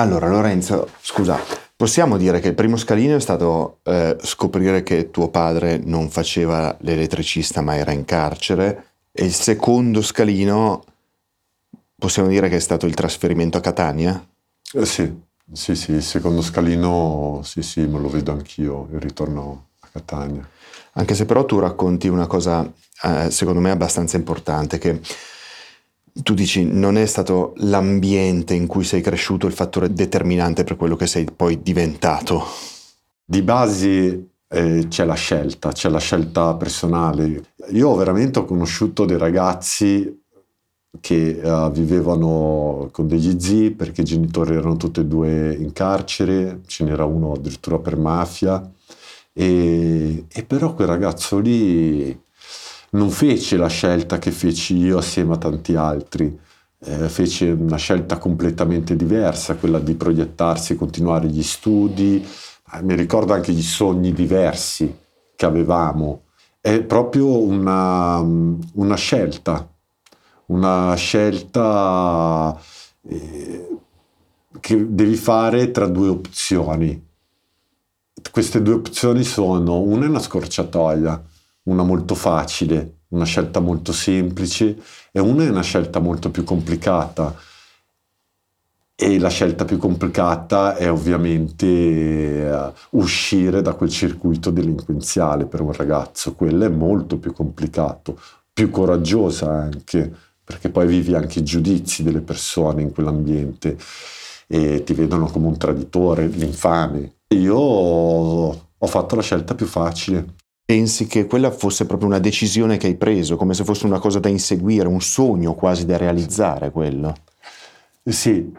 Allora, Lorenzo, scusa, possiamo dire che il primo scalino è stato eh, scoprire che tuo padre non faceva l'elettricista ma era in carcere e il secondo scalino possiamo dire che è stato il trasferimento a Catania? Eh sì, sì, sì, il secondo scalino, sì, sì, me lo vedo anch'io, il ritorno a Catania. Anche se però tu racconti una cosa, eh, secondo me, abbastanza importante, che tu dici non è stato l'ambiente in cui sei cresciuto il fattore determinante per quello che sei poi diventato. Di base eh, c'è la scelta, c'è la scelta personale. Io veramente ho conosciuto dei ragazzi che uh, vivevano con degli zii perché i genitori erano tutti e due in carcere, ce n'era uno addirittura per mafia e, e però quel ragazzo lì non fece la scelta che feci io assieme a tanti altri, eh, fece una scelta completamente diversa, quella di proiettarsi, continuare gli studi, eh, mi ricordo anche gli sogni diversi che avevamo. È proprio una, una scelta, una scelta eh, che devi fare tra due opzioni. Queste due opzioni sono una è una scorciatoia, una molto facile, una scelta molto semplice e una è una scelta molto più complicata. E la scelta più complicata è ovviamente uh, uscire da quel circuito delinquenziale per un ragazzo. Quello è molto più complicato, più coraggiosa anche, perché poi vivi anche i giudizi delle persone in quell'ambiente e ti vedono come un traditore, l'infame. Io ho fatto la scelta più facile pensi che quella fosse proprio una decisione che hai preso, come se fosse una cosa da inseguire, un sogno quasi da realizzare quello? Sì,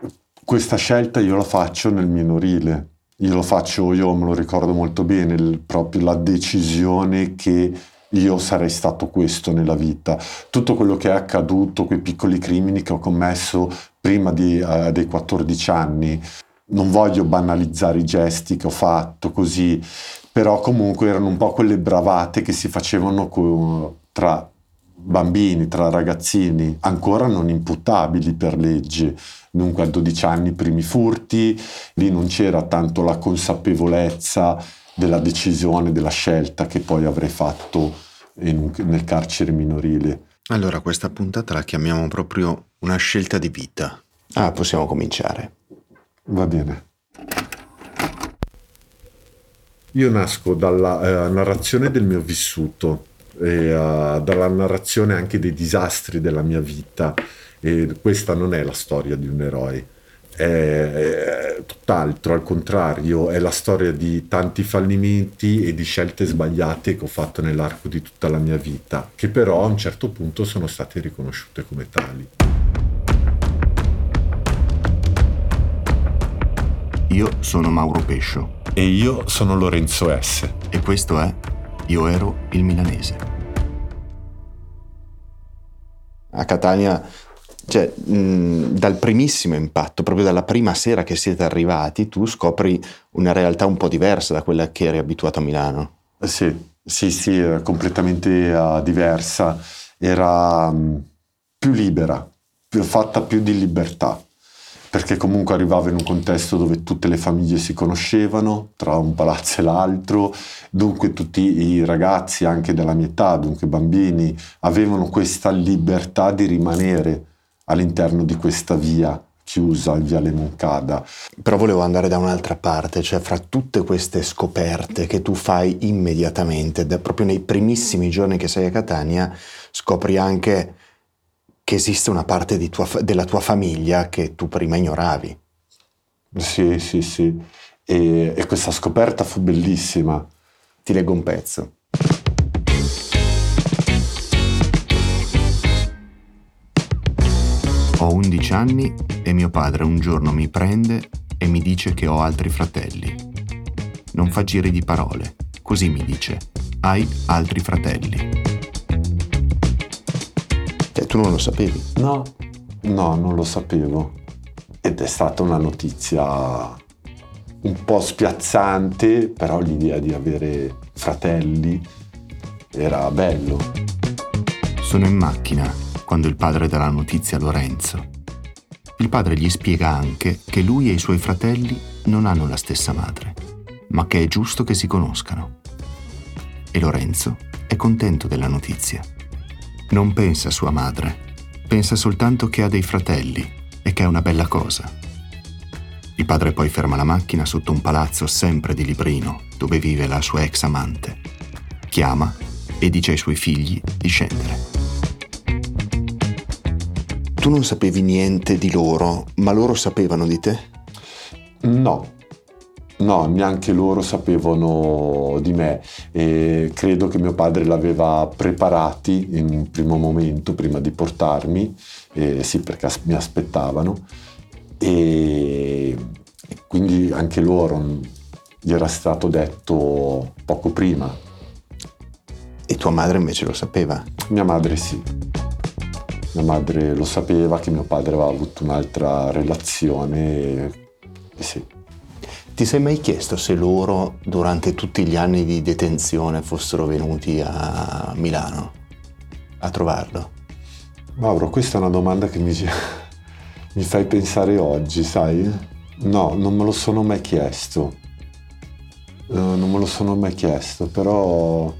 questa scelta io la faccio nel minorile. Io lo faccio, io me lo ricordo molto bene, il, proprio la decisione che io sarei stato questo nella vita. Tutto quello che è accaduto, quei piccoli crimini che ho commesso prima di, uh, dei 14 anni, non voglio banalizzare i gesti che ho fatto così, però comunque erano un po' quelle bravate che si facevano co- tra bambini, tra ragazzini ancora non imputabili per legge. Dunque a 12 anni i primi furti, lì non c'era tanto la consapevolezza della decisione, della scelta che poi avrei fatto in, nel carcere minorile. Allora questa puntata la chiamiamo proprio una scelta di vita. Ah, possiamo cominciare. Va bene. Io nasco dalla eh, narrazione del mio vissuto e uh, dalla narrazione anche dei disastri della mia vita e questa non è la storia di un eroe, è, è tutt'altro, al contrario, è la storia di tanti fallimenti e di scelte sbagliate che ho fatto nell'arco di tutta la mia vita, che però a un certo punto sono state riconosciute come tali. Io sono Mauro Pescio e io sono Lorenzo S. E questo è Io ero il milanese. A Catania, cioè, mh, dal primissimo impatto, proprio dalla prima sera che siete arrivati, tu scopri una realtà un po' diversa da quella che eri abituato a Milano. Sì, sì, sì, completamente uh, diversa. Era um, più libera, più, fatta più di libertà perché comunque arrivavo in un contesto dove tutte le famiglie si conoscevano, tra un palazzo e l'altro, dunque tutti i ragazzi anche della mia età, dunque bambini, avevano questa libertà di rimanere all'interno di questa via chiusa, il Viale Moncada. Però volevo andare da un'altra parte, cioè fra tutte queste scoperte che tu fai immediatamente, proprio nei primissimi giorni che sei a Catania, scopri anche che esiste una parte tua, della tua famiglia che tu prima ignoravi. Sì, sì, sì. E, e questa scoperta fu bellissima. Ti leggo un pezzo. Ho 11 anni e mio padre un giorno mi prende e mi dice che ho altri fratelli. Non fa giri di parole, così mi dice, hai altri fratelli. Tu non lo sapevi? No, no, non lo sapevo. Ed è stata una notizia un po' spiazzante, però l'idea di avere fratelli era bello. Sono in macchina quando il padre dà la notizia a Lorenzo. Il padre gli spiega anche che lui e i suoi fratelli non hanno la stessa madre, ma che è giusto che si conoscano. E Lorenzo è contento della notizia. Non pensa a sua madre, pensa soltanto che ha dei fratelli e che è una bella cosa. Il padre poi ferma la macchina sotto un palazzo sempre di Librino, dove vive la sua ex amante. Chiama e dice ai suoi figli di scendere. Tu non sapevi niente di loro, ma loro sapevano di te? No, No, neanche loro sapevano di me e credo che mio padre l'aveva preparati in un primo momento prima di portarmi, eh, sì perché mi aspettavano e quindi anche loro gli era stato detto poco prima. E tua madre invece lo sapeva? Mia madre sì. Mia madre lo sapeva che mio padre aveva avuto un'altra relazione e, e sì. Ti sei mai chiesto se loro durante tutti gli anni di detenzione fossero venuti a Milano a trovarlo? Mauro, questa è una domanda che mi, mi fai pensare oggi, sai? No, non me lo sono mai chiesto. Uh, non me lo sono mai chiesto, però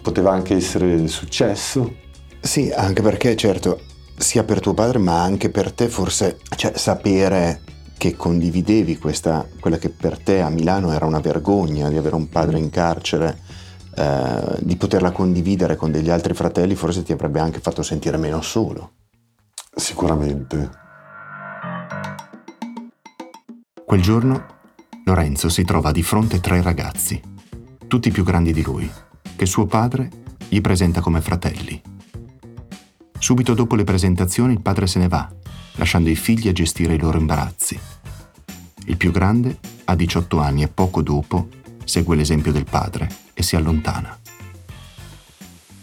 poteva anche essere successo. Sì, anche perché certo, sia per tuo padre ma anche per te forse cioè, sapere che condividevi questa, quella che per te a Milano era una vergogna di avere un padre in carcere, eh, di poterla condividere con degli altri fratelli forse ti avrebbe anche fatto sentire meno solo. Sicuramente. Quel giorno Lorenzo si trova di fronte a tre ragazzi, tutti più grandi di lui, che suo padre gli presenta come fratelli. Subito dopo le presentazioni il padre se ne va, lasciando i figli a gestire i loro imbarazzi. Il più grande ha 18 anni e poco dopo segue l'esempio del padre e si allontana.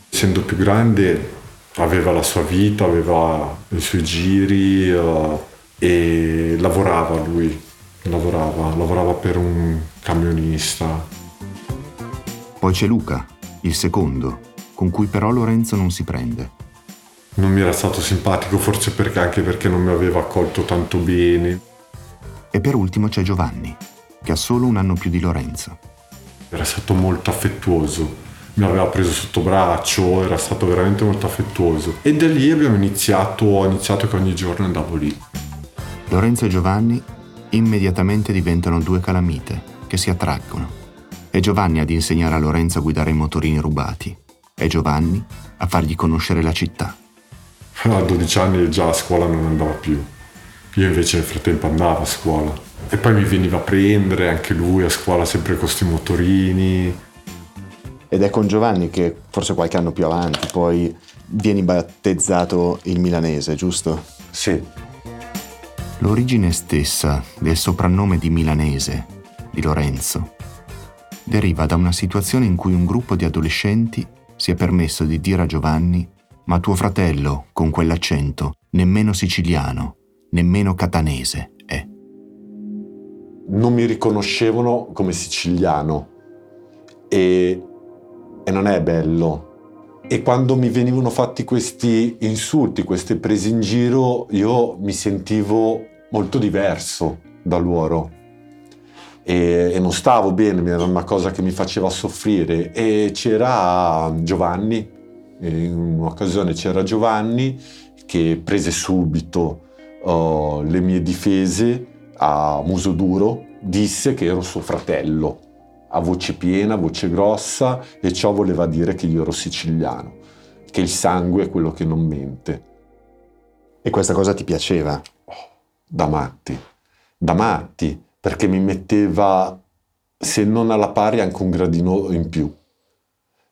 Essendo più grande aveva la sua vita, aveva i suoi giri uh, e lavorava lui, lavorava, lavorava per un camionista. Poi c'è Luca, il secondo, con cui però Lorenzo non si prende non mi era stato simpatico, forse perché anche perché non mi aveva accolto tanto bene. E per ultimo c'è Giovanni, che ha solo un anno più di Lorenzo. Era stato molto affettuoso, mi aveva preso sotto braccio, era stato veramente molto affettuoso. E da lì abbiamo iniziato, ho iniziato che ogni giorno andavo lì. Lorenzo e Giovanni immediatamente diventano due calamite che si attraggono. È Giovanni ad insegnare a Lorenzo a guidare i motorini rubati. È Giovanni a fargli conoscere la città a 12 anni già a scuola non andava più. Io invece nel frattempo andavo a scuola. E poi mi veniva a prendere anche lui a scuola sempre con questi motorini. Ed è con Giovanni che forse qualche anno più avanti poi vieni battezzato il milanese, giusto? Sì. L'origine stessa del soprannome di milanese di Lorenzo deriva da una situazione in cui un gruppo di adolescenti si è permesso di dire a Giovanni ma tuo fratello, con quell'accento, nemmeno siciliano, nemmeno catanese è. Non mi riconoscevano come siciliano e, e non è bello. E quando mi venivano fatti questi insulti, queste prese in giro, io mi sentivo molto diverso da loro. E, e, non stavo bene, era una cosa che mi faceva soffrire. E c'era Giovanni, in un'occasione c'era Giovanni che prese subito uh, le mie difese a muso duro, disse che ero suo fratello, a voce piena, voce grossa, e ciò voleva dire che io ero siciliano, che il sangue è quello che non mente. E questa cosa ti piaceva? Oh, da matti, da matti, perché mi metteva, se non alla pari, anche un gradino in più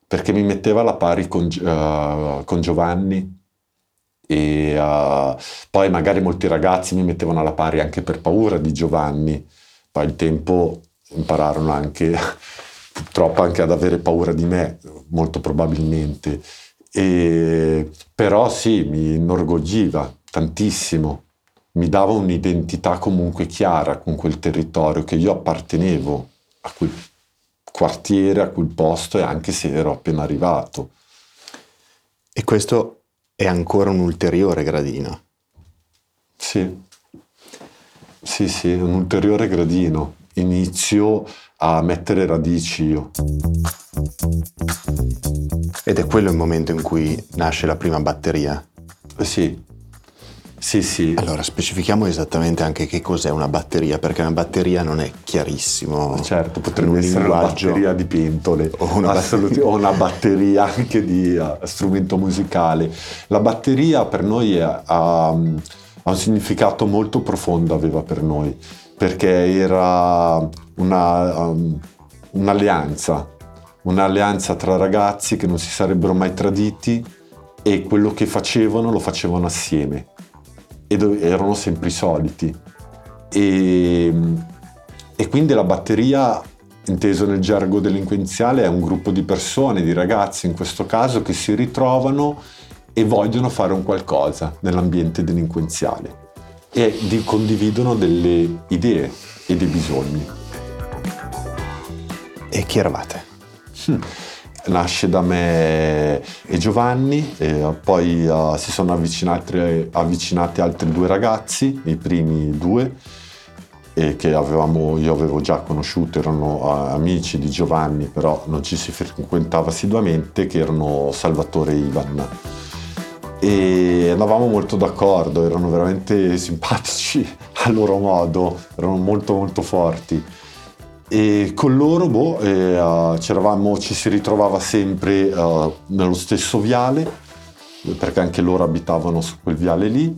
perché mi metteva alla pari con, uh, con Giovanni e uh, poi magari molti ragazzi mi mettevano alla pari anche per paura di Giovanni, poi il tempo impararono anche purtroppo anche ad avere paura di me, molto probabilmente. E, però sì, mi inorgogliva tantissimo, mi dava un'identità comunque chiara con quel territorio che io appartenevo, a cui quartiere, a quel posto e anche se ero appena arrivato. E questo è ancora un ulteriore gradino. Sì. Sì, sì, un ulteriore gradino. Inizio a mettere radici io. Ed è quello il momento in cui nasce la prima batteria? Eh sì, sì, sì. Allora, specifichiamo esattamente anche che cos'è una batteria, perché una batteria non è chiarissimo. Certo, potrebbe essere linguaggio. una batteria di pentole o una, Assoluti- o una batteria anche di uh, strumento musicale. La batteria per noi ha, ha un significato molto profondo, aveva per noi, perché era una, um, un'alleanza, un'alleanza tra ragazzi che non si sarebbero mai traditi e quello che facevano lo facevano assieme ed erano sempre i soliti. E, e quindi la batteria, inteso nel gergo delinquenziale, è un gruppo di persone, di ragazzi in questo caso, che si ritrovano e vogliono fare un qualcosa nell'ambiente delinquenziale e di, condividono delle idee e dei bisogni. E chi eravate? Hmm. Nasce da me e Giovanni, e poi uh, si sono avvicinati, avvicinati, altri due ragazzi, i primi due, che avevamo, io avevo già conosciuto, erano uh, amici di Giovanni, però non ci si frequentava assiduamente, che erano Salvatore e Ivan. E andavamo molto d'accordo, erano veramente simpatici a loro modo, erano molto molto forti e con loro boh, eh, uh, ci si ritrovava sempre uh, nello stesso viale perché anche loro abitavano su quel viale lì.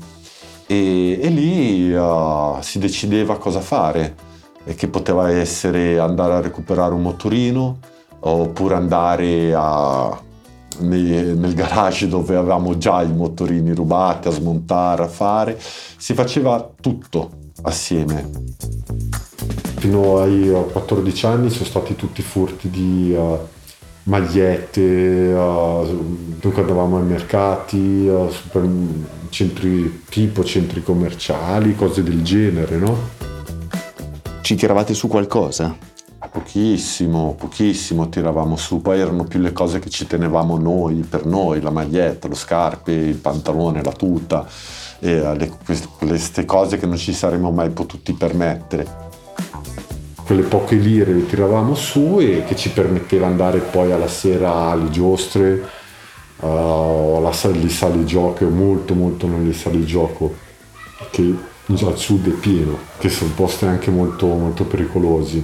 E, e lì uh, si decideva cosa fare. E che poteva essere andare a recuperare un motorino oppure andare a, nel, nel garage dove avevamo già i motorini rubati a smontare, a fare. Si faceva tutto assieme fino ai 14 anni sono stati tutti furti di uh, magliette, uh, dunque andavamo ai mercati, uh, super, centri, tipo centri commerciali, cose del genere, no? Ci tiravate su qualcosa? Pochissimo, pochissimo tiravamo su, poi erano più le cose che ci tenevamo noi, per noi, la maglietta, lo scarpe, il pantalone, la tuta, le, queste cose che non ci saremmo mai potuti permettere quelle poche lire le tiravamo su e che ci permetteva andare poi alla sera alle giostre, uh, alla sale, sale gioco, molto molto nelle sale gioco, che al sud è pieno, che sono posti anche molto, molto pericolosi.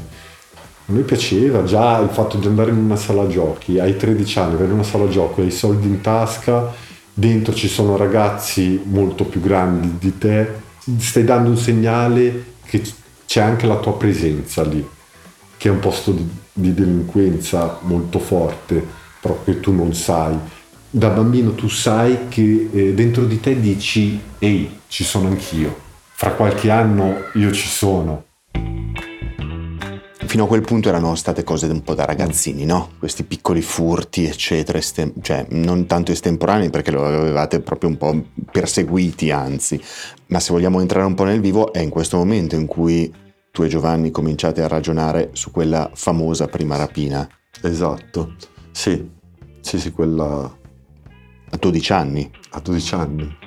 A noi piaceva già il fatto di andare in una sala giochi, hai 13 anni, avere una sala giochi, hai i soldi in tasca, dentro ci sono ragazzi molto più grandi di te, stai dando un segnale che c'è anche la tua presenza lì, che è un posto di, di delinquenza molto forte, però che tu non sai. Da bambino tu sai che eh, dentro di te dici, ehi, ci sono anch'io, fra qualche anno io ci sono. Fino a quel punto erano state cose un po' da ragazzini, no? Questi piccoli furti, eccetera, estem- cioè non tanto estemporanei perché lo avevate proprio un po' perseguiti, anzi, ma se vogliamo entrare un po' nel vivo è in questo momento in cui tu e Giovanni cominciate a ragionare su quella famosa prima rapina. Esatto, sì, sì, sì, quella... A 12 anni? A 12 anni.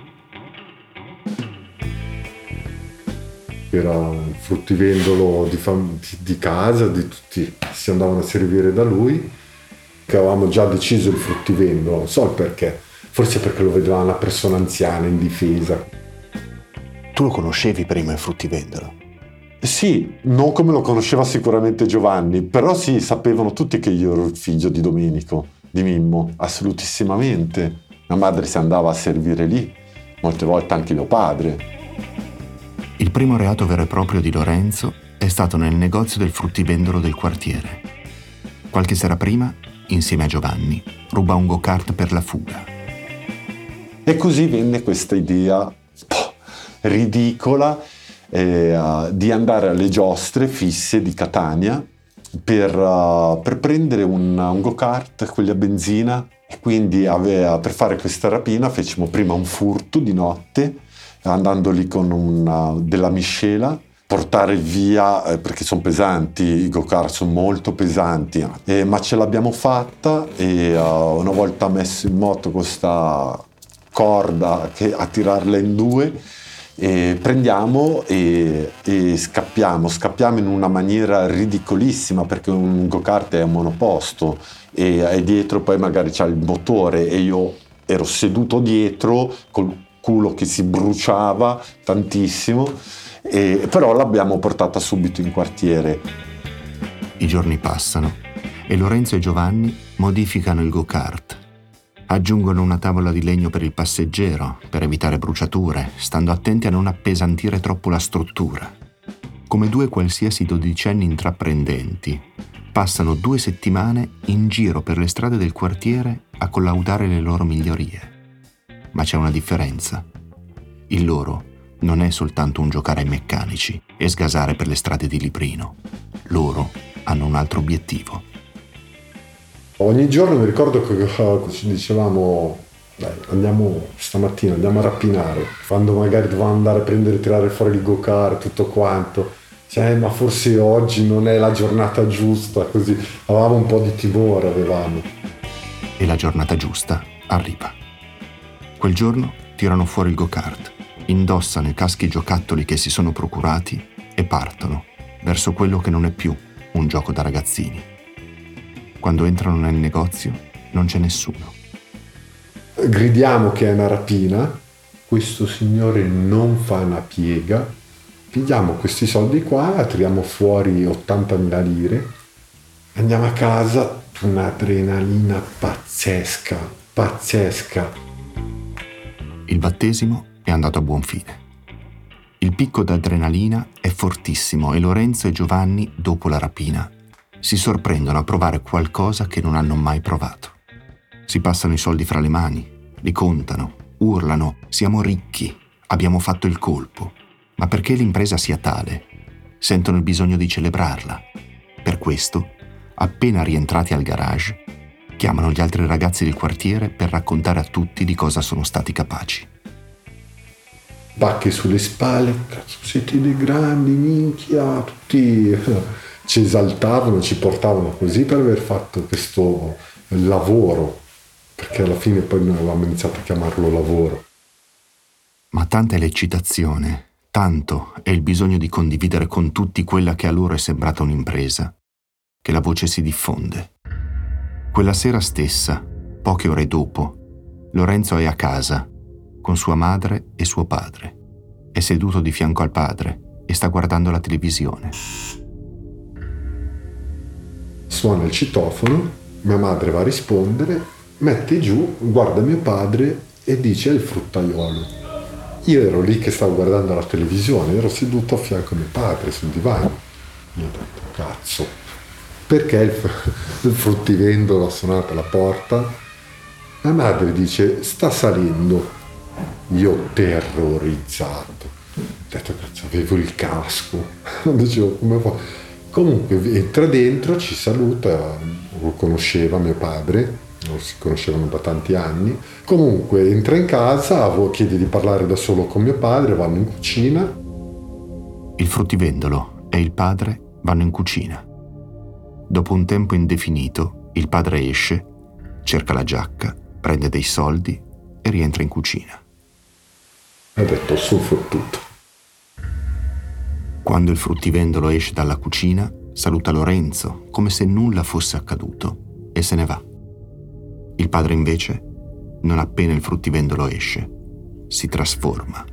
Era un fruttivendolo di, fam- di casa, di tutti si andavano a servire da lui, che avevamo già deciso il fruttivendolo, non so il perché, forse perché lo vedeva una persona anziana, indifesa. Tu lo conoscevi prima il fruttivendolo? Sì, non come lo conosceva sicuramente Giovanni, però sì, sapevano tutti che io ero il figlio di Domenico, di Mimmo, assolutissimamente. Mia madre si andava a servire lì, molte volte anche mio padre. Il primo reato vero e proprio di Lorenzo è stato nel negozio del fruttivendolo del quartiere. Qualche sera prima, insieme a Giovanni, ruba un go-kart per la fuga. E così venne questa idea poh, ridicola eh, di andare alle giostre fisse di Catania per, uh, per prendere un, un go-kart, quelli a benzina. E quindi aveva, per fare questa rapina fecimo prima un furto di notte, andando lì con una, della miscela, portare via, eh, perché sono pesanti, i go-kart sono molto pesanti, eh, ma ce l'abbiamo fatta e uh, una volta messo in moto questa corda che, a tirarla in due, e prendiamo e, e, scappiamo, scappiamo in una maniera ridicolissima perché un go-kart è a monoposto e, e dietro poi magari c'è il motore e io ero seduto dietro col culo che si bruciava tantissimo, e, però l'abbiamo portata subito in quartiere. I giorni passano e Lorenzo e Giovanni modificano il go-kart Aggiungono una tavola di legno per il passeggero, per evitare bruciature, stando attenti a non appesantire troppo la struttura. Come due qualsiasi dodicenni intraprendenti, passano due settimane in giro per le strade del quartiere a collaudare le loro migliorie. Ma c'è una differenza. Il loro non è soltanto un giocare ai meccanici e sgasare per le strade di Librino. Loro hanno un altro obiettivo Ogni giorno mi ricordo che ci dicevamo dai, andiamo stamattina, andiamo a rapinare. Quando magari dovevamo andare a prendere e tirare fuori il go-kart, tutto quanto. Cioè, ma forse oggi non è la giornata giusta, così. Avevamo un po' di timore, avevamo. E la giornata giusta arriva. Quel giorno tirano fuori il go-kart, indossano i caschi giocattoli che si sono procurati e partono verso quello che non è più un gioco da ragazzini quando entrano nel negozio non c'è nessuno. Gridiamo che è una rapina, questo signore non fa una piega, pigliamo questi soldi qua, tiriamo fuori 80.000 lire, andiamo a casa, un'adrenalina pazzesca, pazzesca. Il battesimo è andato a buon fine. Il picco d'adrenalina è fortissimo e Lorenzo e Giovanni, dopo la rapina, si sorprendono a provare qualcosa che non hanno mai provato. Si passano i soldi fra le mani, li contano, urlano, siamo ricchi, abbiamo fatto il colpo. Ma perché l'impresa sia tale? Sentono il bisogno di celebrarla. Per questo, appena rientrati al garage, chiamano gli altri ragazzi del quartiere per raccontare a tutti di cosa sono stati capaci. Bacche sulle spalle, cazzo, siete dei grandi, minchia, tutti ci esaltavano, ci portavano così per aver fatto questo lavoro, perché alla fine poi noi avevamo iniziato a chiamarlo lavoro. Ma tanta è l'eccitazione, tanto è il bisogno di condividere con tutti quella che a loro è sembrata un'impresa, che la voce si diffonde. Quella sera stessa, poche ore dopo, Lorenzo è a casa, con sua madre e suo padre. È seduto di fianco al padre e sta guardando la televisione suona il citofono, mia madre va a rispondere, mette giù, guarda mio padre e dice il fruttaiolo. Io ero lì che stavo guardando la televisione, ero seduto a fianco a mio padre sul divano. Io ho detto, cazzo, perché il, fruttivendolo ha suonato alla porta? La madre dice, sta salendo. Io terrorizzato. Ho detto, cazzo, avevo il casco. Dicevo, come fa? Comunque entra dentro, ci saluta, lo conosceva mio padre, lo si conoscevano da tanti anni. Comunque entra in casa, chiede di parlare da solo con mio padre, vanno in cucina. Il fruttivendolo e il padre vanno in cucina. Dopo un tempo indefinito, il padre esce, cerca la giacca, prende dei soldi e rientra in cucina. Ha detto, sono fottuto. Quando il fruttivendolo esce dalla cucina, saluta Lorenzo come se nulla fosse accaduto e se ne va. Il padre invece, non appena il fruttivendolo esce, si trasforma.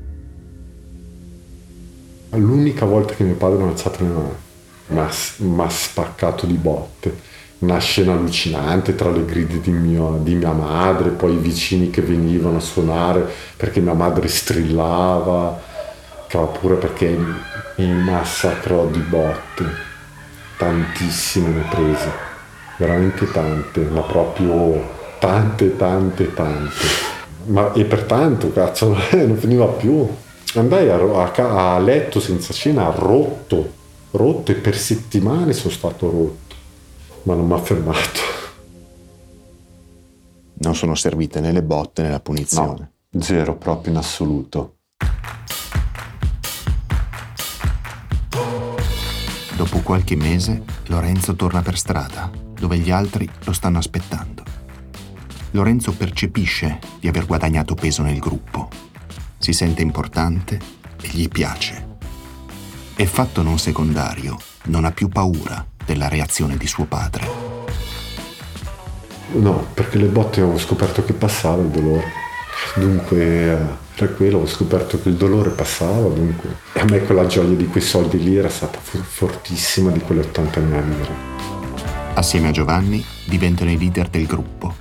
L'unica volta che mio padre mi ha alzato mi ha spaccato di botte. Una scena allucinante tra le grida di, mio, di mia madre, poi i vicini che venivano a suonare perché mia madre strillava pure perché mi massacrò di botte, tantissime ne prese, veramente tante, ma proprio tante, tante, tante. Ma e pertanto, cazzo, non finiva più. Andai a, a, a letto senza cena, rotto, rotto e per settimane sono stato rotto, ma non mi ha fermato. Non sono servite né le botte né la punizione. No, zero proprio in assoluto. Dopo qualche mese, Lorenzo torna per strada, dove gli altri lo stanno aspettando. Lorenzo percepisce di aver guadagnato peso nel gruppo. Si sente importante e gli piace. E fatto non secondario, non ha più paura della reazione di suo padre. No, perché le botte avevo scoperto che passava il dolore. Dunque, eh, per quello ho scoperto che il dolore passava, dunque. E a me quella gioia di quei soldi lì era stata fortissima di quelle 80 mila lire. Assieme a Giovanni diventano i leader del gruppo.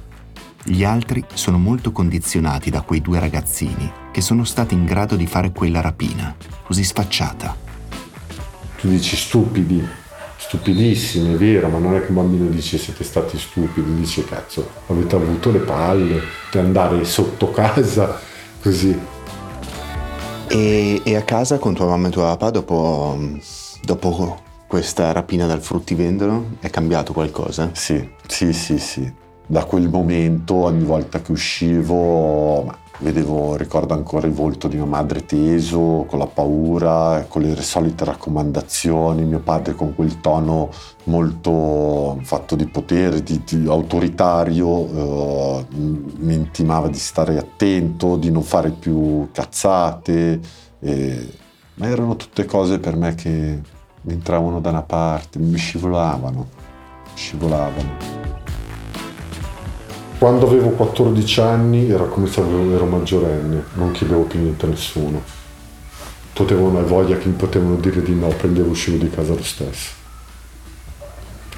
Gli altri sono molto condizionati da quei due ragazzini che sono stati in grado di fare quella rapina, così sfacciata. Tu dici stupidi, stupidissimi, è vero, ma non è che un bambino dice siete stati stupidi, dice cazzo, avete avuto le palle di andare sotto casa così. E, e a casa con tua mamma e tuo papà dopo, dopo questa rapina dal fruttivendolo? È cambiato qualcosa? Sì, sì, sì, sì. Da quel momento, ogni volta che uscivo, vedevo, ricordo ancora il volto di mia madre teso, con la paura, con le solite raccomandazioni, mio padre con quel tono molto fatto di potere, di, di autoritario, eh, mi intimava di stare attento, di non fare più cazzate, eh, ma erano tutte cose per me che mi entravano da una parte, mi scivolavano, scivolavano. Quando avevo 14 anni era come se ero maggiorenne, non chiedevo più niente a nessuno. Potevano avere voglia che mi potevano dire di no, prendevo e uscivo di casa lo stesso.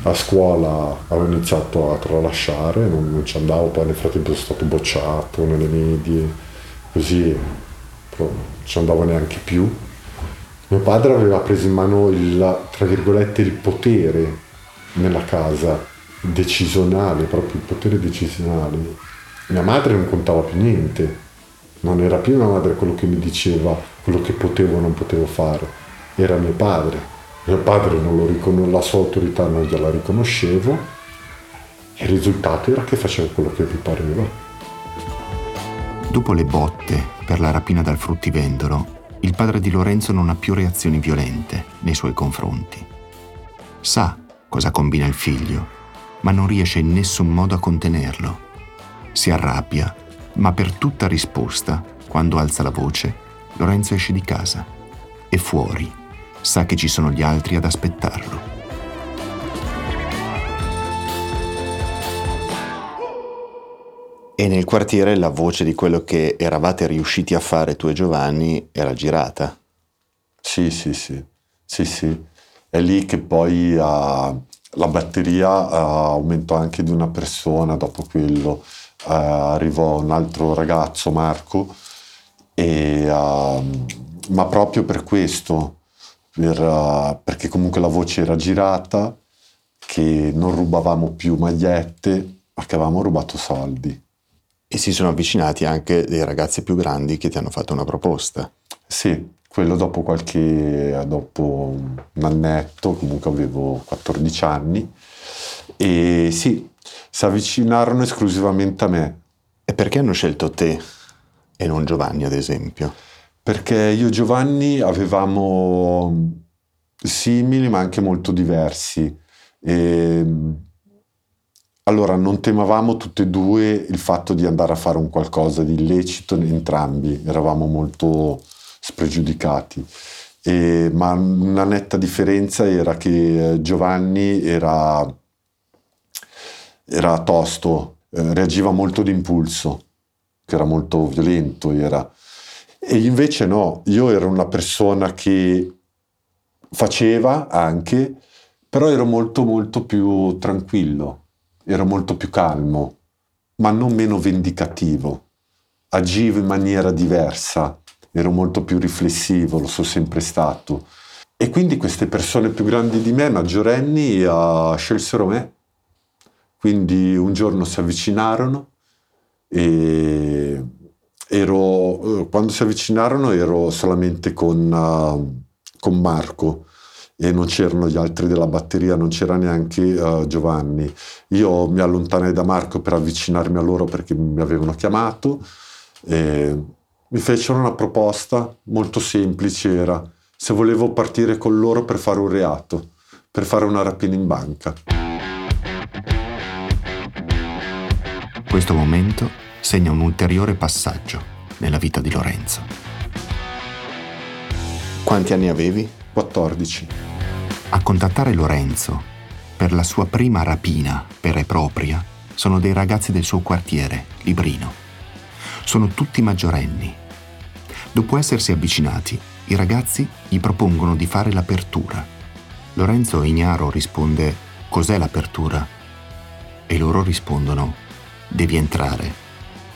A scuola avevo iniziato a tralasciare, non, non ci andavo, poi nel frattempo sono stato bocciato nelle medie, così non ci andavo neanche più mio padre aveva preso in mano il, tra virgolette, il potere nella casa, decisionale, proprio il potere decisionale. Mia madre non contava più niente, non era più mia madre quello che mi diceva quello che potevo o non potevo fare, era mio padre. Mio padre non lo riconos- la sua autorità non gliela riconoscevo e il risultato era che facevo quello che mi pareva. Dopo le botte per la rapina dal fruttivendolo, il padre di Lorenzo non ha più reazioni violente nei suoi confronti. Sa cosa combina il figlio, ma non riesce in nessun modo a contenerlo. Si arrabbia, ma per tutta risposta, quando alza la voce, Lorenzo esce di casa e fuori sa che ci sono gli altri ad aspettarlo. E nel quartiere la voce di quello che eravate riusciti a fare tu e Giovanni era girata. Sì, sì, sì, sì, sì. È lì che poi uh, la batteria uh, aumentò anche di una persona dopo quello. Uh, arrivò un altro ragazzo, Marco, e, ma proprio per questo, per, perché comunque la voce era girata, che non rubavamo più magliette, ma che avevamo rubato soldi. E si sono avvicinati anche dei ragazzi più grandi che ti hanno fatto una proposta. Sì, quello dopo qualche, dopo un annetto, comunque avevo 14 anni, e sì, si avvicinarono esclusivamente a me. E perché hanno scelto te e non Giovanni, ad esempio? Perché io e Giovanni avevamo simili ma anche molto diversi. E allora, non temavamo tutte e due il fatto di andare a fare un qualcosa di illecito entrambi, eravamo molto spregiudicati. E, ma una netta differenza era che eh, Giovanni era, era tosto, eh, reagiva molto d'impulso, che era molto violento. Era. E invece no, io ero una persona che faceva anche, però ero molto molto più tranquillo ero molto più calmo, ma non meno vendicativo. Agivo in maniera diversa, ero molto più riflessivo, lo sono sempre stato. E quindi queste persone più grandi di me, maggiorenni, uh, scelsero me. Quindi un giorno si avvicinarono e ero, eh, quando si avvicinarono ero solamente con, uh, con Marco e non c'erano gli altri della batteria, non c'era neanche uh, Giovanni. Io mi allontanai da Marco per avvicinarmi a loro perché mi avevano chiamato e mi fecero una proposta molto semplice, era se volevo partire con loro per fare un reato, per fare una rapina in banca. Questo momento segna un ulteriore passaggio nella vita di Lorenzo. Quanti anni avevi? 14. A contattare Lorenzo per la sua prima rapina vera e propria sono dei ragazzi del suo quartiere, Librino. Sono tutti maggiorenni. Dopo essersi avvicinati, i ragazzi gli propongono di fare l'apertura. Lorenzo ignaro risponde cos'è l'apertura? E loro rispondono devi entrare,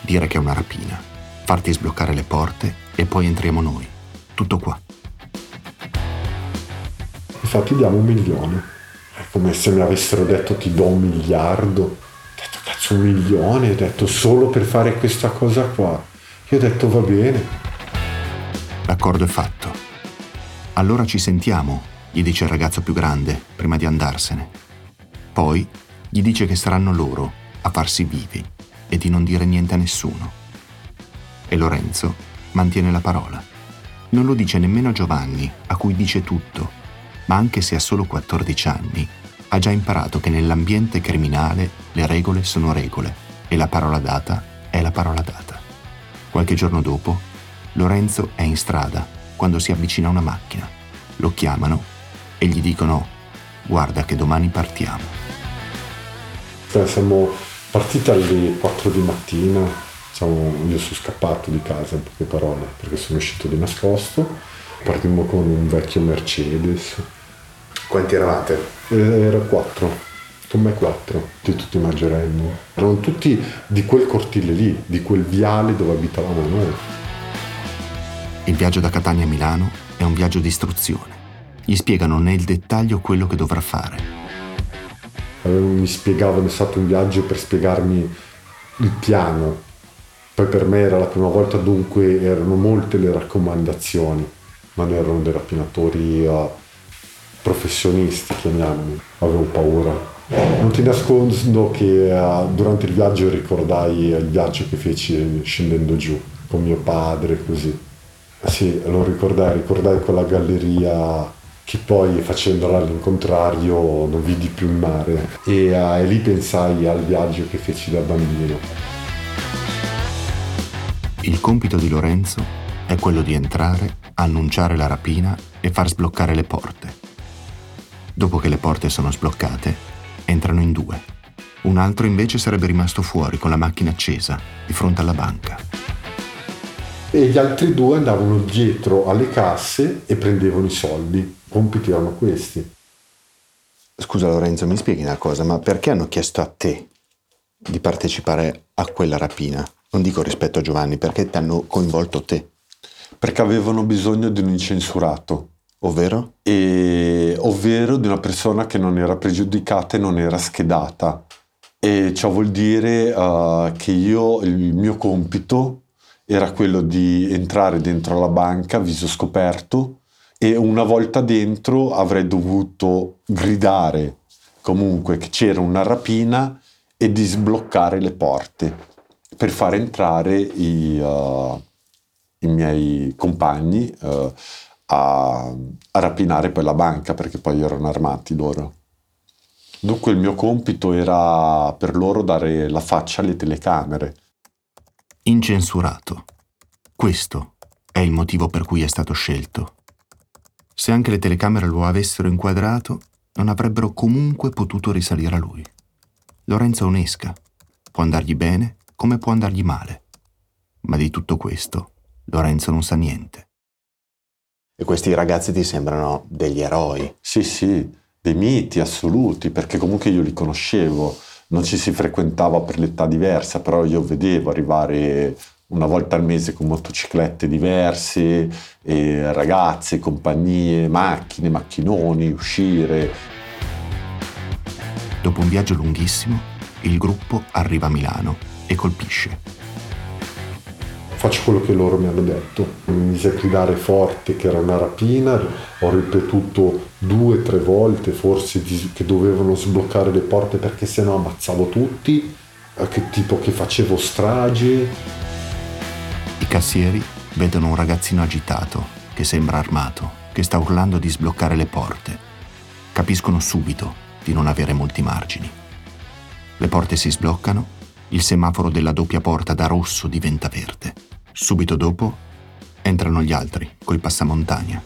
dire che è una rapina, farti sbloccare le porte e poi entriamo noi. Tutto qua. Infatti diamo un milione. È come se mi avessero detto ti do un miliardo. Cazzo un milione, ho detto solo per fare questa cosa qua. Io ho detto va bene. L'accordo è fatto. Allora ci sentiamo, gli dice il ragazzo più grande, prima di andarsene. Poi gli dice che saranno loro a farsi vivi e di non dire niente a nessuno. E Lorenzo mantiene la parola. Non lo dice nemmeno a Giovanni, a cui dice tutto ma anche se ha solo 14 anni, ha già imparato che nell'ambiente criminale le regole sono regole e la parola data è la parola data. Qualche giorno dopo, Lorenzo è in strada quando si avvicina a una macchina. Lo chiamano e gli dicono guarda che domani partiamo. Siamo partiti alle 4 di mattina, diciamo, io sono scappato di casa in poche parole perché sono uscito di nascosto, partimmo con un vecchio Mercedes quanti eravate? Eh, era quattro, con me quattro, di tutti maggiorenni. Erano tutti di quel cortile lì, di quel viale dove abitavamo noi. Il viaggio da Catania a Milano è un viaggio di istruzione. Gli spiegano nel dettaglio quello che dovrà fare. Mi spiegavano, è stato un viaggio per spiegarmi il piano. Poi per me era la prima volta, dunque erano molte le raccomandazioni, ma non erano dei rapinatori professionisti, chiamiamoli. Avevo paura. Non ti nascondo che uh, durante il viaggio ricordai il viaggio che feci scendendo giù con mio padre, così. Sì, lo ricordai, ricordai quella galleria che poi facendola all'incontrario non vidi più il mare e, uh, e lì pensai al viaggio che feci da bambino. Il compito di Lorenzo è quello di entrare, annunciare la rapina e far sbloccare le porte. Dopo che le porte sono sbloccate, entrano in due. Un altro invece sarebbe rimasto fuori con la macchina accesa, di fronte alla banca. E gli altri due andavano dietro alle casse e prendevano i soldi. I compiti erano questi. Scusa Lorenzo, mi spieghi una cosa, ma perché hanno chiesto a te di partecipare a quella rapina? Non dico rispetto a Giovanni, perché ti hanno coinvolto te? Perché avevano bisogno di un incensurato. Ovvero? E, ovvero di una persona che non era pregiudicata e non era schedata. E ciò vuol dire uh, che io, il mio compito era quello di entrare dentro la banca viso scoperto e una volta dentro avrei dovuto gridare comunque che c'era una rapina e di sbloccare le porte per far entrare i, uh, i miei compagni uh, a, a rapinare poi la banca perché poi erano armati loro. Dunque il mio compito era per loro dare la faccia alle telecamere. Incensurato. Questo è il motivo per cui è stato scelto. Se anche le telecamere lo avessero inquadrato, non avrebbero comunque potuto risalire a lui. Lorenzo è un'esca. Può andargli bene come può andargli male. Ma di tutto questo Lorenzo non sa niente. E questi ragazzi ti sembrano degli eroi. Sì, sì, dei miti assoluti, perché comunque io li conoscevo, non ci si frequentava per l'età diversa, però io vedevo arrivare una volta al mese con motociclette diverse, ragazze, compagnie, macchine, macchinoni, uscire. Dopo un viaggio lunghissimo, il gruppo arriva a Milano e colpisce faccio quello che loro mi hanno detto. Mi mise a gridare forte che era una rapina, ho ripetuto due o tre volte forse che dovevano sbloccare le porte perché sennò ammazzavo tutti, eh, che tipo che facevo strage. I cassieri vedono un ragazzino agitato, che sembra armato, che sta urlando di sbloccare le porte. Capiscono subito di non avere molti margini. Le porte si sbloccano, il semaforo della doppia porta da rosso diventa verde. Subito dopo entrano gli altri, col passamontagna.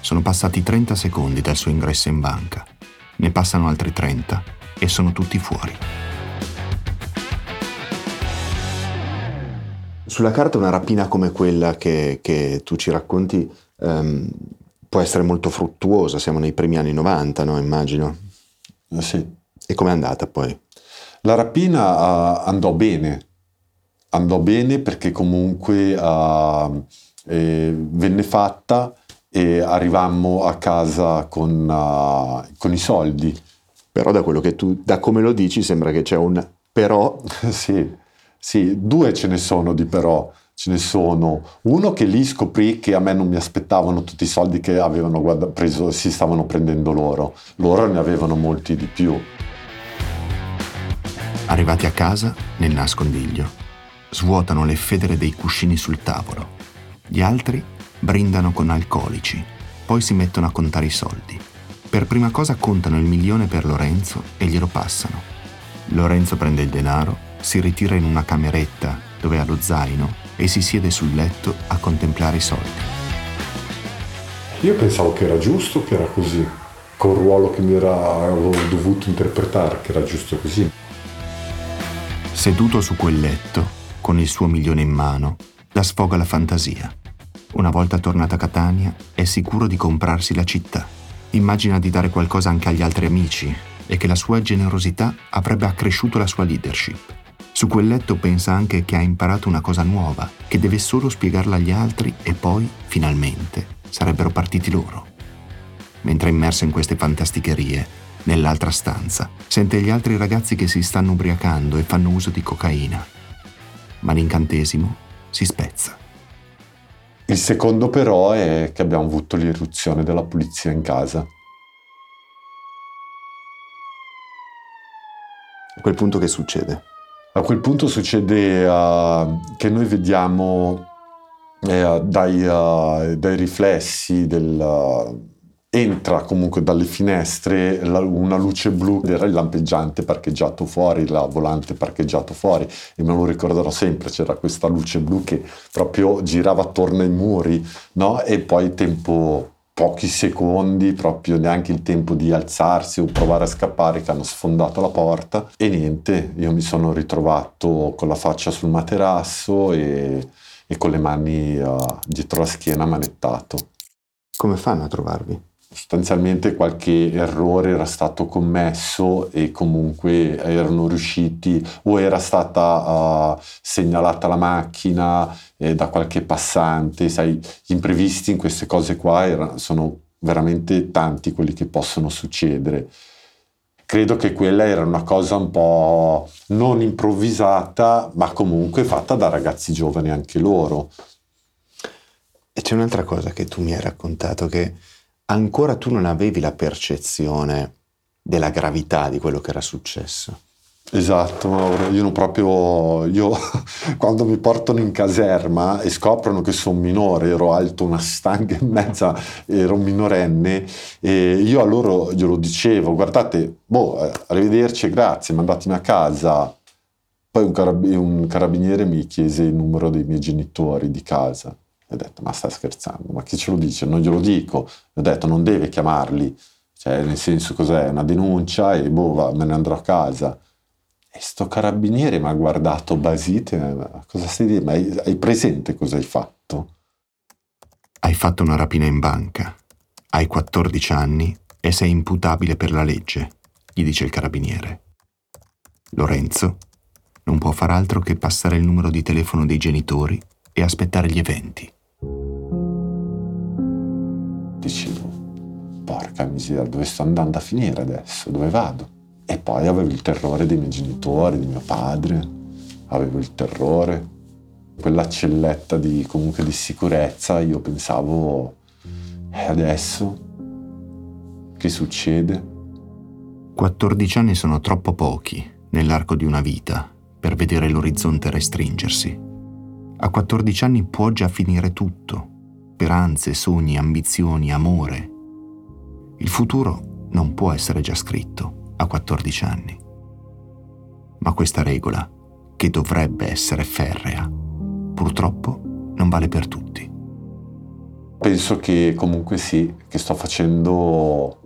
Sono passati 30 secondi dal suo ingresso in banca. Ne passano altri 30 e sono tutti fuori. Sulla carta una rapina come quella che, che tu ci racconti um, può essere molto fruttuosa, siamo nei primi anni 90, no? Immagino. Eh sì. E com'è andata poi? La rapina uh, andò bene, andò bene perché comunque uh, eh, venne fatta e arrivammo a casa con, uh, con, i soldi. Però da quello che tu, da come lo dici, sembra che c'è un però. sì, sì, due ce ne sono di però. Ce ne sono uno che lì scoprì che a me non mi aspettavano tutti i soldi che avevano preso, si stavano prendendo loro. Loro ne avevano molti di più. Arrivati a casa, nel nascondiglio, svuotano le federe dei cuscini sul tavolo. Gli altri brindano con alcolici, poi si mettono a contare i soldi. Per prima cosa contano il milione per Lorenzo e glielo passano. Lorenzo prende il denaro, si ritira in una cameretta dove ha lo zaino e si siede sul letto a contemplare i soldi. Io pensavo che era giusto, che era così, col ruolo che mi era, avevo dovuto interpretare, che era giusto così. Seduto su quel letto, con il suo milione in mano, la sfoga la fantasia. Una volta tornata a Catania, è sicuro di comprarsi la città. Immagina di dare qualcosa anche agli altri amici e che la sua generosità avrebbe accresciuto la sua leadership. Su quel letto pensa anche che ha imparato una cosa nuova, che deve solo spiegarla agli altri e poi, finalmente, sarebbero partiti loro. Mentre immerso in queste fantasticherie, Nell'altra stanza sente gli altri ragazzi che si stanno ubriacando e fanno uso di cocaina. Ma l'incantesimo si spezza. Il secondo però è che abbiamo avuto l'irruzione della polizia in casa. A quel punto che succede? A quel punto succede uh, che noi vediamo uh, dai, uh, dai, riflessi del, entra comunque dalle finestre una luce blu era il lampeggiante parcheggiato fuori, la volante parcheggiato fuori e me lo ricorderò sempre, c'era questa luce blu che proprio girava attorno ai muri no? e poi tempo pochi secondi, proprio neanche il tempo di alzarsi o provare a scappare che hanno sfondato la porta e niente, io mi sono ritrovato con la faccia sul materasso e, e con le mani uh, dietro la schiena manettato. Come fanno a trovarvi? Sostanzialmente qualche errore era stato commesso e comunque erano riusciti o era stata uh, segnalata la macchina eh, da qualche passante, sai, gli imprevisti in queste cose qua erano, sono veramente tanti quelli che possono succedere. Credo che quella era una cosa un po' non improvvisata, ma comunque fatta da ragazzi giovani anche loro. E c'è un'altra cosa che tu mi hai raccontato che ancora tu non avevi la percezione della gravità di quello che era successo. Esatto, Mauro. Io proprio. Io quando mi portano in caserma e scoprono che sono minore, ero alto una stanga e mezza, ero minorenne, e io a loro glielo dicevo: guardate, boh, eh, arrivederci, grazie, mandatemi a casa. Poi un, carab- un carabiniere mi chiese il numero dei miei genitori di casa. Ho detto, ma stai scherzando? Ma chi ce lo dice? Non glielo dico. Ho detto, non deve chiamarli. Cioè, nel senso, cos'è? Una denuncia e boh, va, me ne andrò a casa. E sto carabiniere mi ha guardato basite. Cosa stai dicendo? Hai, hai presente cosa hai fatto? Hai fatto una rapina in banca. Hai 14 anni e sei imputabile per la legge, gli dice il carabiniere. Lorenzo non può far altro che passare il numero di telefono dei genitori e aspettare gli eventi. Dicevo, porca miseria, dove sto andando a finire adesso? Dove vado? E poi avevo il terrore dei miei genitori, di mio padre, avevo il terrore, quella celletta di, comunque di sicurezza, io pensavo, e eh, adesso che succede? 14 anni sono troppo pochi nell'arco di una vita per vedere l'orizzonte restringersi. A 14 anni può già finire tutto speranze, sogni, ambizioni, amore. Il futuro non può essere già scritto a 14 anni. Ma questa regola, che dovrebbe essere ferrea, purtroppo non vale per tutti. Penso che comunque sì, che sto facendo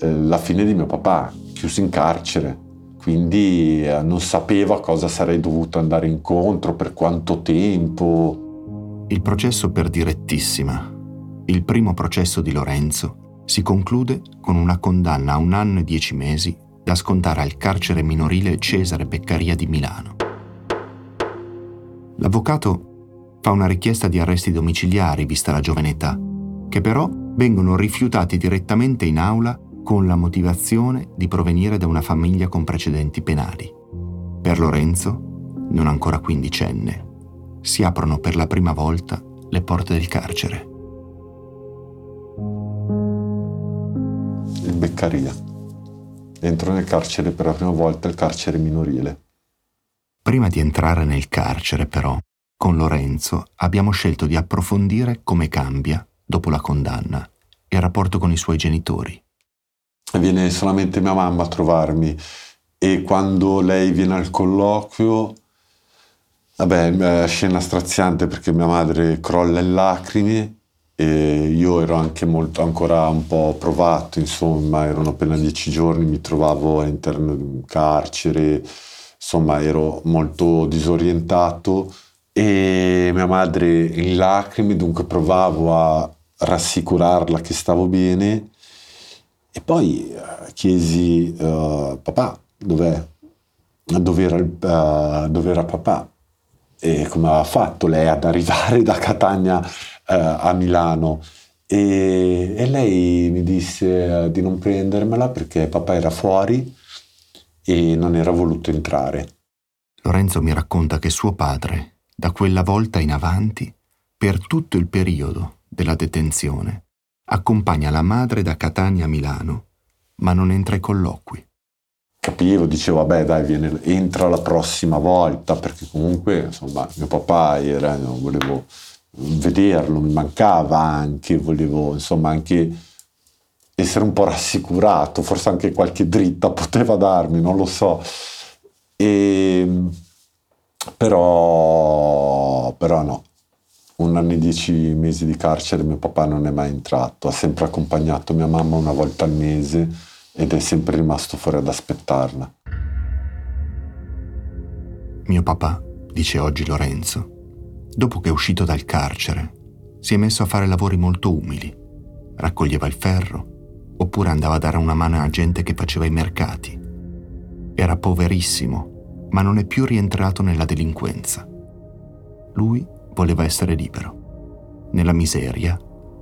eh, la fine di mio papà, chiuso in carcere. Quindi eh, non sapevo a cosa sarei dovuto andare incontro, per quanto tempo. Il processo per direttissima, il primo processo di Lorenzo, si conclude con una condanna a un anno e dieci mesi da scontare al carcere minorile Cesare Beccaria di Milano. L'avvocato fa una richiesta di arresti domiciliari vista la giovane età, che però vengono rifiutati direttamente in aula con la motivazione di provenire da una famiglia con precedenti penali. Per Lorenzo, non ancora quindicenne, si aprono per la prima volta le porte del carcere. Il Beccaria. Entro nel carcere per la prima volta, il carcere minorile. Prima di entrare nel carcere, però, con Lorenzo abbiamo scelto di approfondire come cambia, dopo la condanna, il rapporto con i suoi genitori. Viene solamente mia mamma a trovarmi. E quando lei viene al colloquio, vabbè, è scena straziante perché mia madre crolla in lacrime e io ero anche molto, ancora un po' provato, insomma, erano appena dieci giorni, mi trovavo all'interno di un carcere, insomma ero molto disorientato e mia madre in lacrime, dunque provavo a rassicurarla che stavo bene e poi uh, chiesi uh, papà dov'è? Dove era, uh, dove era papà? E come aveva fatto lei ad arrivare da Catania a Milano? E, e, lei mi disse di non prendermela perché papà era fuori e non era voluto entrare. Lorenzo mi racconta che suo padre, da quella volta in avanti, per tutto il periodo della detenzione, accompagna la madre da Catania a Milano, ma non entra ai colloqui. Capivo, dicevo, vabbè dai, viene, entra la prossima volta, perché comunque, insomma, mio papà era, volevo vederlo, mi mancava anche, volevo, insomma, anche essere un po' rassicurato, forse anche qualche dritta poteva darmi, non lo so. E, però, però no, un anno e dieci mesi di carcere mio papà non è mai entrato, ha sempre accompagnato mia mamma una volta al mese ed è sempre rimasto fuori ad aspettarla. Mio papà, dice oggi Lorenzo, dopo che è uscito dal carcere, si è messo a fare lavori molto umili. Raccoglieva il ferro, oppure andava a dare una mano a gente che faceva i mercati. Era poverissimo, ma non è più rientrato nella delinquenza. Lui voleva essere libero, nella miseria,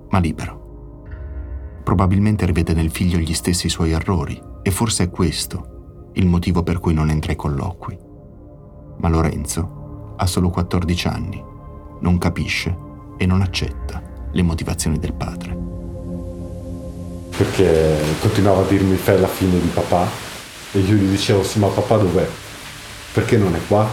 ma libero. Probabilmente rivede nel figlio gli stessi suoi errori e forse è questo il motivo per cui non entra ai colloqui. Ma Lorenzo ha solo 14 anni, non capisce e non accetta le motivazioni del padre perché continuava a dirmi fai la fine di papà e io gli dicevo sì ma papà dov'è? Perché non è qua?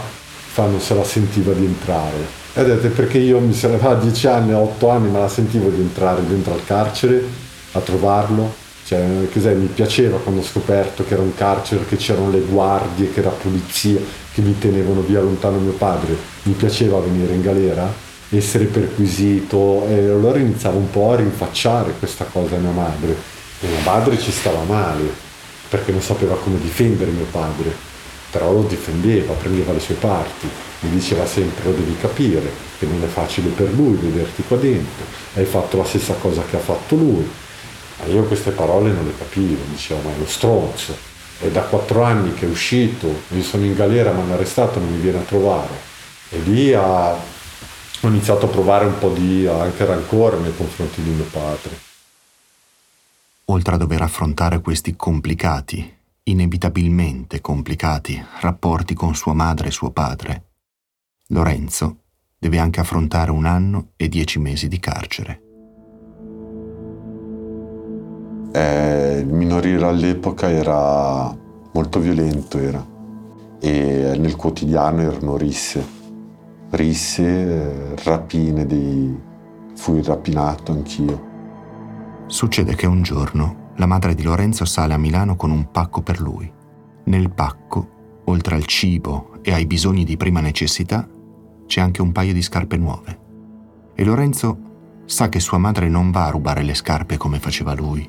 Fa non se la sentiva di entrare. E ha detto perché io mi se a dieci anni, a otto anni me la sentivo di entrare dentro al carcere a trovarlo. Cioè, mi piaceva quando ho scoperto che era un carcere, che c'erano le guardie, che era polizia, che mi tenevano via lontano mio padre. Mi piaceva venire in galera essere perquisito e allora iniziavo un po' a rinfacciare questa cosa a mia madre e mia madre ci stava male perché non sapeva come difendere mio padre però lo difendeva, prendeva le sue parti mi diceva sempre lo devi capire che non è facile per lui vederti qua dentro hai fatto la stessa cosa che ha fatto lui ma io queste parole non le capivo dicevo ma è lo stronzo è da quattro anni che è uscito io sono in galera mi hanno arrestato non mi viene a trovare e lì ha ho iniziato a provare un po' di anche rancore nei confronti di mio padre. Oltre a dover affrontare questi complicati, inevitabilmente complicati, rapporti con sua madre e suo padre, Lorenzo deve anche affrontare un anno e dieci mesi di carcere. Eh, il minorile all'epoca era molto violento, era. e nel quotidiano erano risse risse, eh, rapine di... fui rapinato anch'io. Succede che un giorno la madre di Lorenzo sale a Milano con un pacco per lui. Nel pacco, oltre al cibo e ai bisogni di prima necessità, c'è anche un paio di scarpe nuove. E Lorenzo sa che sua madre non va a rubare le scarpe come faceva lui.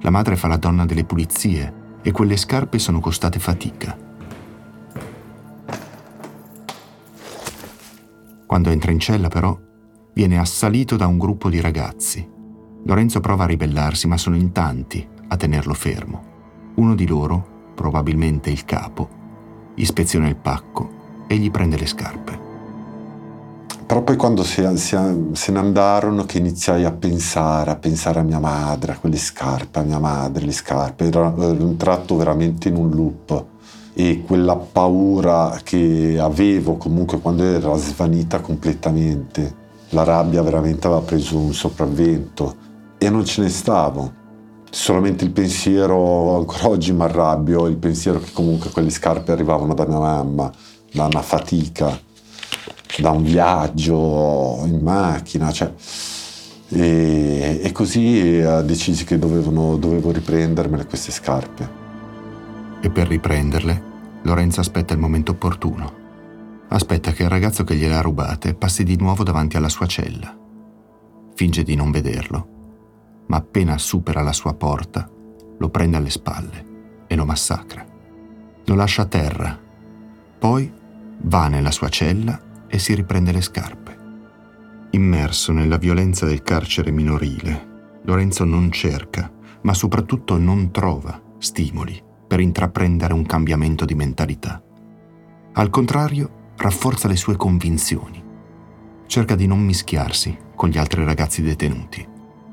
La madre fa la donna delle pulizie e quelle scarpe sono costate fatica. Quando entra in cella però, viene assalito da un gruppo di ragazzi. Lorenzo prova a ribellarsi, ma sono in tanti a tenerlo fermo. Uno di loro, probabilmente il capo, ispeziona il pacco e gli prende le scarpe. Proprio quando si, si, se ne andarono che iniziai a pensare, a pensare a mia madre, a quelle scarpe, a mia madre, le scarpe, ero, ero entrato veramente in un loop e quella paura che avevo comunque quando era svanita completamente, la rabbia veramente aveva preso un sopravvento e non ce ne stavo solamente il pensiero, ancora oggi mi arrabbio, il pensiero che comunque quelle scarpe arrivavano da mia mamma, da una fatica, da un viaggio in macchina, cioè, e, e, così eh, decisi che dovevano, dovevo riprendermele queste scarpe. E per riprenderle, Lorenzo aspetta il momento opportuno. Aspetta che il ragazzo che gliele ha rubate passi di nuovo davanti alla sua cella. Finge di non vederlo ma appena supera la sua porta, lo prende alle spalle e lo massacra. Lo lascia a terra, poi va nella sua cella e si riprende le scarpe. Immerso nella violenza del carcere minorile, Lorenzo non cerca, ma soprattutto non trova stimoli per intraprendere un cambiamento di mentalità. Al contrario, rafforza le sue convinzioni. Cerca di non mischiarsi con gli altri ragazzi detenuti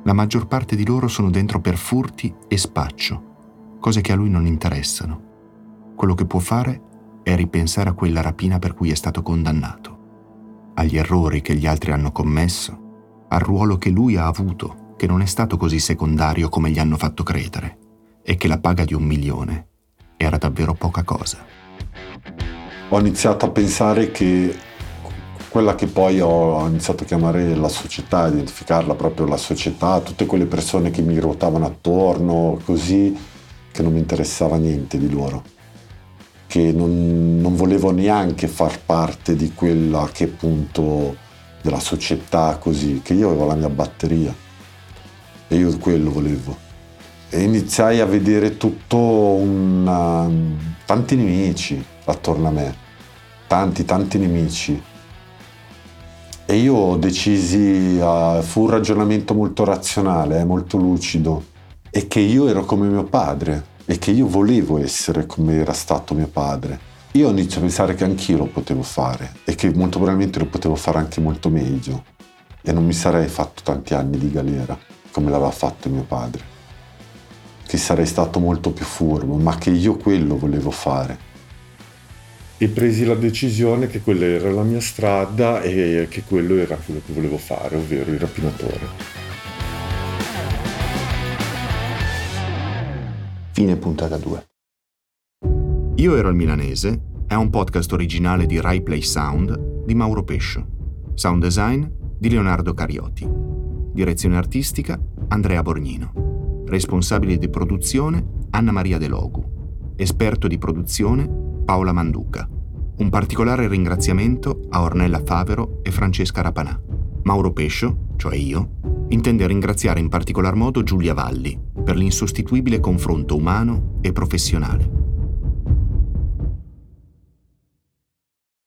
la maggior parte di loro sono dentro per furti e spaccio, cose che a lui non interessano. Quello che può fare è ripensare a quella rapina per cui è stato condannato, agli errori che gli altri hanno commesso, al ruolo che lui ha avuto, che non è stato così secondario come gli hanno fatto credere, e che la paga di un milione era davvero poca cosa. Ho iniziato a pensare che quella che poi ho iniziato a chiamare la società, identificarla proprio la società, tutte quelle persone che mi ruotavano attorno, così, che non mi interessava niente di loro, che non, non volevo neanche far parte di quella che appunto della società così, che io avevo la mia batteria. E io quello volevo. E iniziai a vedere tutto un... tanti nemici attorno a me, tanti, tanti nemici e io decisi, uh, fu un ragionamento molto razionale, eh, molto lucido, e che io ero come mio padre e che io volevo essere come era stato mio padre. Io inizio a pensare che anch'io lo potevo fare e che molto probabilmente lo potevo fare anche molto meglio e non mi sarei fatto tanti anni di galera come l'aveva fatto mio padre. Che sarei stato molto più furbo, ma che io quello volevo fare e presi la decisione che quella era la mia strada e che quello era quello che volevo fare, ovvero il rapinatore. Fine puntata 2. Io ero il milanese è un podcast originale di Rai Play Sound di Mauro Pescio. Sound design di Leonardo Carioti. Direzione artistica Andrea Borgnino. Responsabile di produzione Anna Maria De Logu. Esperto di produzione Paola Manduca. Un particolare ringraziamento a Ornella Favero e Francesca Rapanà. Mauro Pescio, cioè io, intende ringraziare in particolar modo Giulia Valli per l'insostituibile confronto umano e professionale.